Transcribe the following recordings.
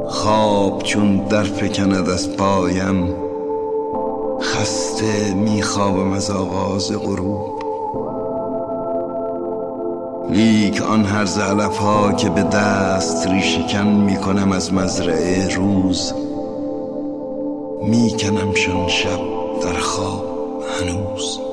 خواب چون در فکند از پایم خسته میخوابم از آغاز غروب. لیک آن هر علف ها که به دست ریشکن می‌کنم از مزرعه روز. میکنمشان شب در خواب هنوز.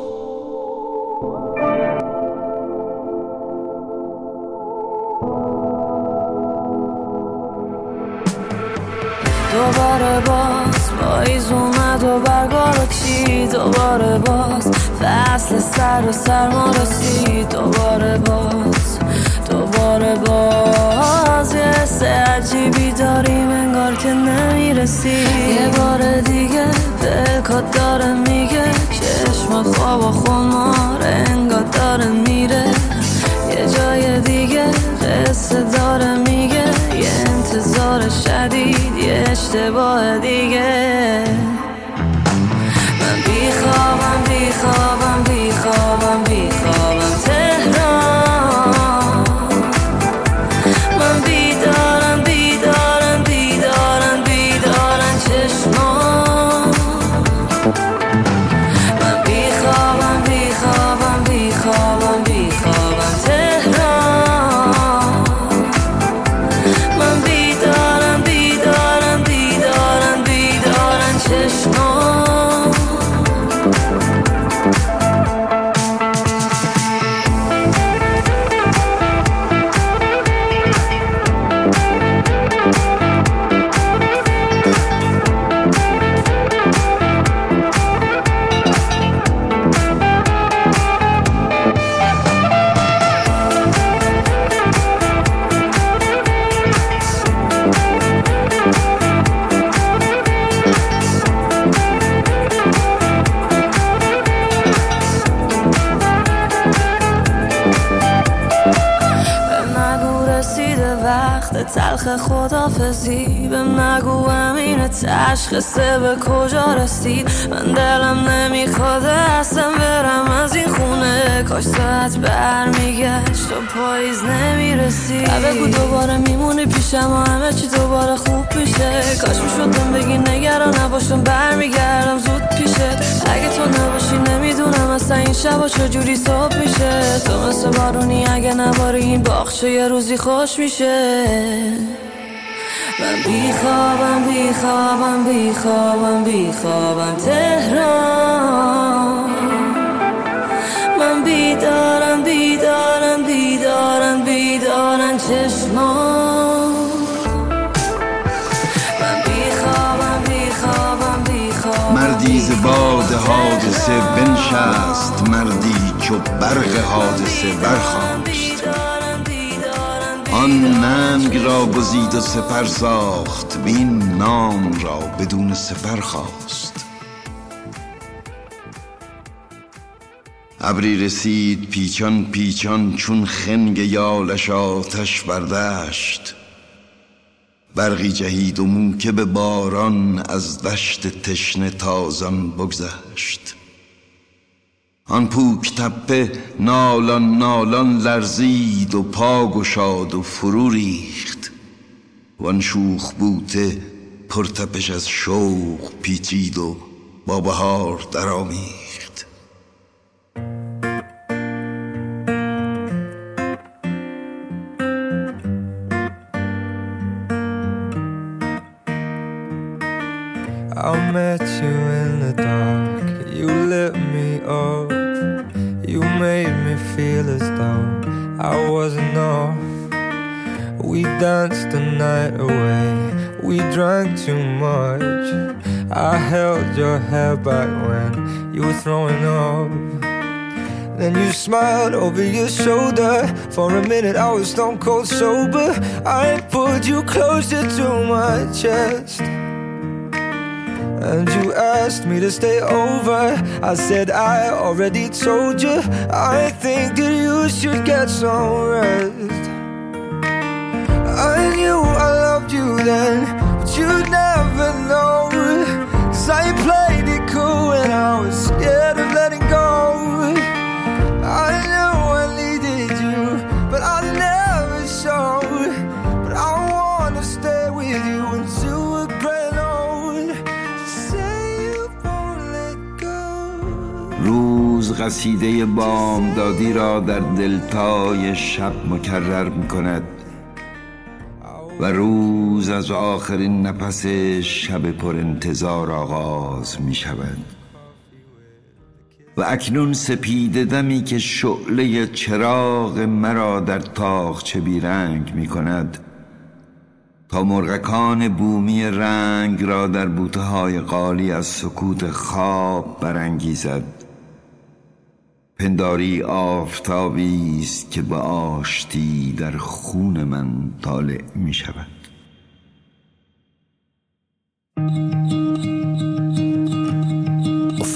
دوباره باز پاییز اومد و برگار چی دوباره باز فصل سر و سرما رسید دوباره باز دوباره باز. یه حس عجیبی داریم انگار که نمی‌رسی یه بار دیگه دلکات داره میگه چشم خواب و خمار انگار داره میره. یه جای دیگه قصه داره میگه انتظار شدید یه اشتباه دیگه. من بیخوابم وقت تلخ خدافزی به نگو امین تشخصه به کجا رسید؟ من دلم نمی‌خواد اصلا برم از این خونه. کاش ساعت برمیگشت و پاییز نمی‌رسید. بگو دوباره میمونی پیشم و همه چی دوباره خوب میشه. کاش می‌شد بهم بگی نگران نباشم برمیگردم زود پیشت اگه تو نباشی نمی‌دونم اصلا این شبا چجوری صبح میشه. تو مثل بارونی اگه نباری این باخچه یه روزی خوش میشه. من بیخوابم بیخوابم بیخوابم بیخوابم تهران. من بیدارم بیدارم بیدارم بیدارم چشمان باد حادثه بنشست مردی چو برق حادثه برخاست. آن ننگ را گزید و سپر ساخت وین نام را بدون سپر خواست. ابری رسید پیچان پیچان چون خنگ یالش آتش بردشت برقی جهید و موکب باران از دشت تشنه تازان بگذشت. آن پوک تپه نالان نالان لرزید و پا گشاد و فرو ریخت. وان شوخ بوته پرتپش از شوق پیچید و با بهار درآمیخت. I met you in the dark. You lit me up. You made me feel as though I wasn't off. We danced the night away. We drank too much. I held your hair back when you were throwing up. Then you smiled over your shoulder. For a minute, I was stone cold sober. I pulled you closer to my chest. And you asked me to stay over. I said, I already told you. I think that you should get some rest. I knew I loved you then, but you'd never know. Cause I played it cool and I was روز قصیده بامدادی را در دلتای شب مکرر می کند و روز از آخرین نفس شب پر انتظار آغاز می شود و اکنون سپید دمی که شعله چراغ مرا در تاخچه بیرنگ می کند تا مرغکان بومی رنگ را در بوته های قالی از سکوت خواب برانگیزد. پنداری آفتابی است که به آشتی در خون من طالع می شود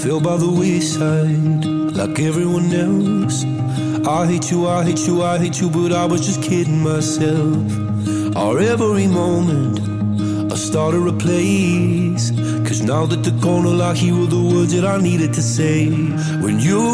fell by the wayside like everyone else. I hate you, I hate you, I hate you, but I was just kidding myself. Our every moment, I started a place. Cause now that they're gone, all I hear the words that I needed to say. When you the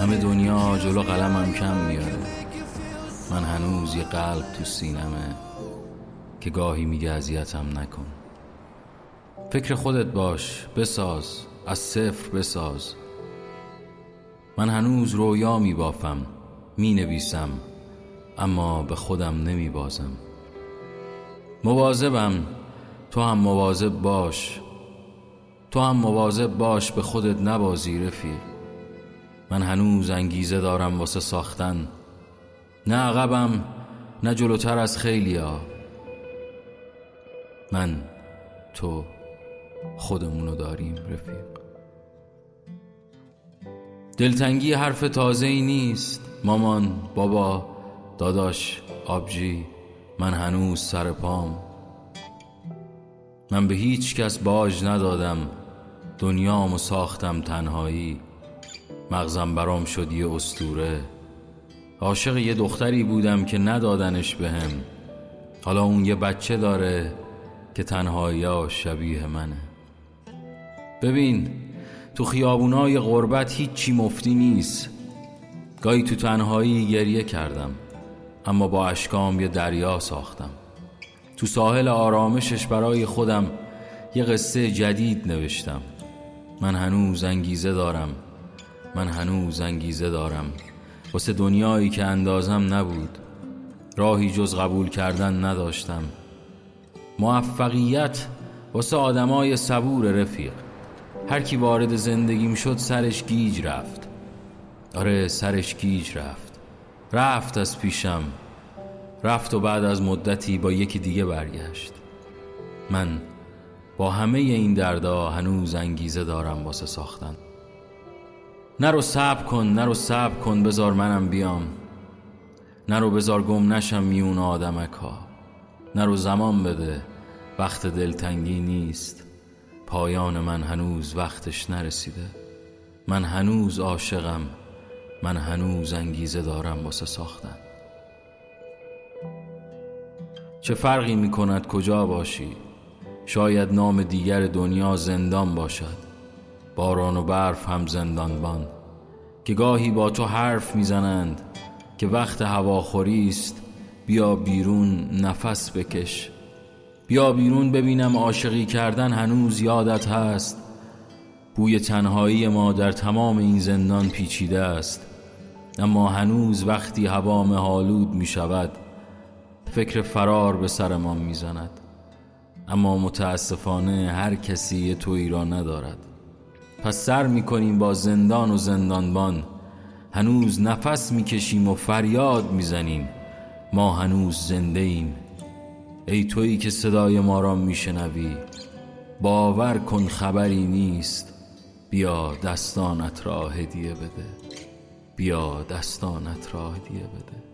همه دنیا جلو قلمم کم میاره. من هنوز یه قلب تو سینمه که گاهی میگه اذیتم نکن. فکر خودت باش بساز از صفر بساز. من هنوز رویا میبافم می‌نویسم اما به خودم نمیبازم. مواظبم تو هم مواظب باش. تو هم مواظب باش به خودت نبازی رفیق. من هنوز انگیزه دارم واسه ساختن. نه عقبم نه جلوتر از خیلیا. من تو خودمونو داریم رفیق. دلتنگی حرف تازه ای نیست. مامان بابا داداش آبجی من هنوز سر پام. من به هیچ کس باج ندادم. دنیامو ساختم تنهایی مغزم برام شد یه استوره. عاشق یه دختری بودم که ندادنش بهم. حالا اون یه بچه داره که تنهایی شبیه منه. ببین تو خیابونای غربت هیچی مفتی نیست. گاهی تو تنهایی گریه کردم اما با اشکام یه دریا ساختم. تو ساحل آرامشش برای خودم یه قصه جدید نوشتم. من هنوز انگیزه دارم. من هنوز انگیزه دارم. واسه دنیایی که اندازم نبود. راهی جز قبول کردن نداشتم. موفقیت واسه آدمای صبور رفیق. هر کی وارد زندگیم شد سرش گیج رفت. آره سرش گیج رفت. رفت از پیشم. رفت و بعد از مدتی با یکی دیگه برگشت. من با همه این دردا هنوز انگیزه دارم واسه ساختن. نرو سب کن نرو سب کن بزار منم بیام. نرو بزار گم نشم میون آدمک ها نرو زمان بده وقت دلتنگی نیست. پایان من هنوز وقتش نرسیده. من هنوز عاشقم من هنوز انگیزه دارم واسه ساختن. چه فرقی می کند کجا باشی؟ شاید نام دیگر دنیا زندان باشد. باران و برف هم زندانبان که گاهی با تو حرف می‌زنند که وقت هواخوری است. بیا بیرون نفس بکش. بیا بیرون ببینم عاشقی کردن هنوز یادت هست. بوی تنهایی ما در تمام این زندان پیچیده است. اما هنوز وقتی هوا مهالود می شود فکر فرار به سرمان می‌زند. اما متاسفانه هر کسی تویی را ندارد. پس سر می‌کنیم با زندان و زندانبان. هنوز نفس می‌کشیم و فریاد می‌زنیم. ما هنوز زنده ایم ای تویی که صدای ما را میشنوی باور کن خبری نیست. بیا دستانت را هدیه بده. بیا دستانت را هدیه بده.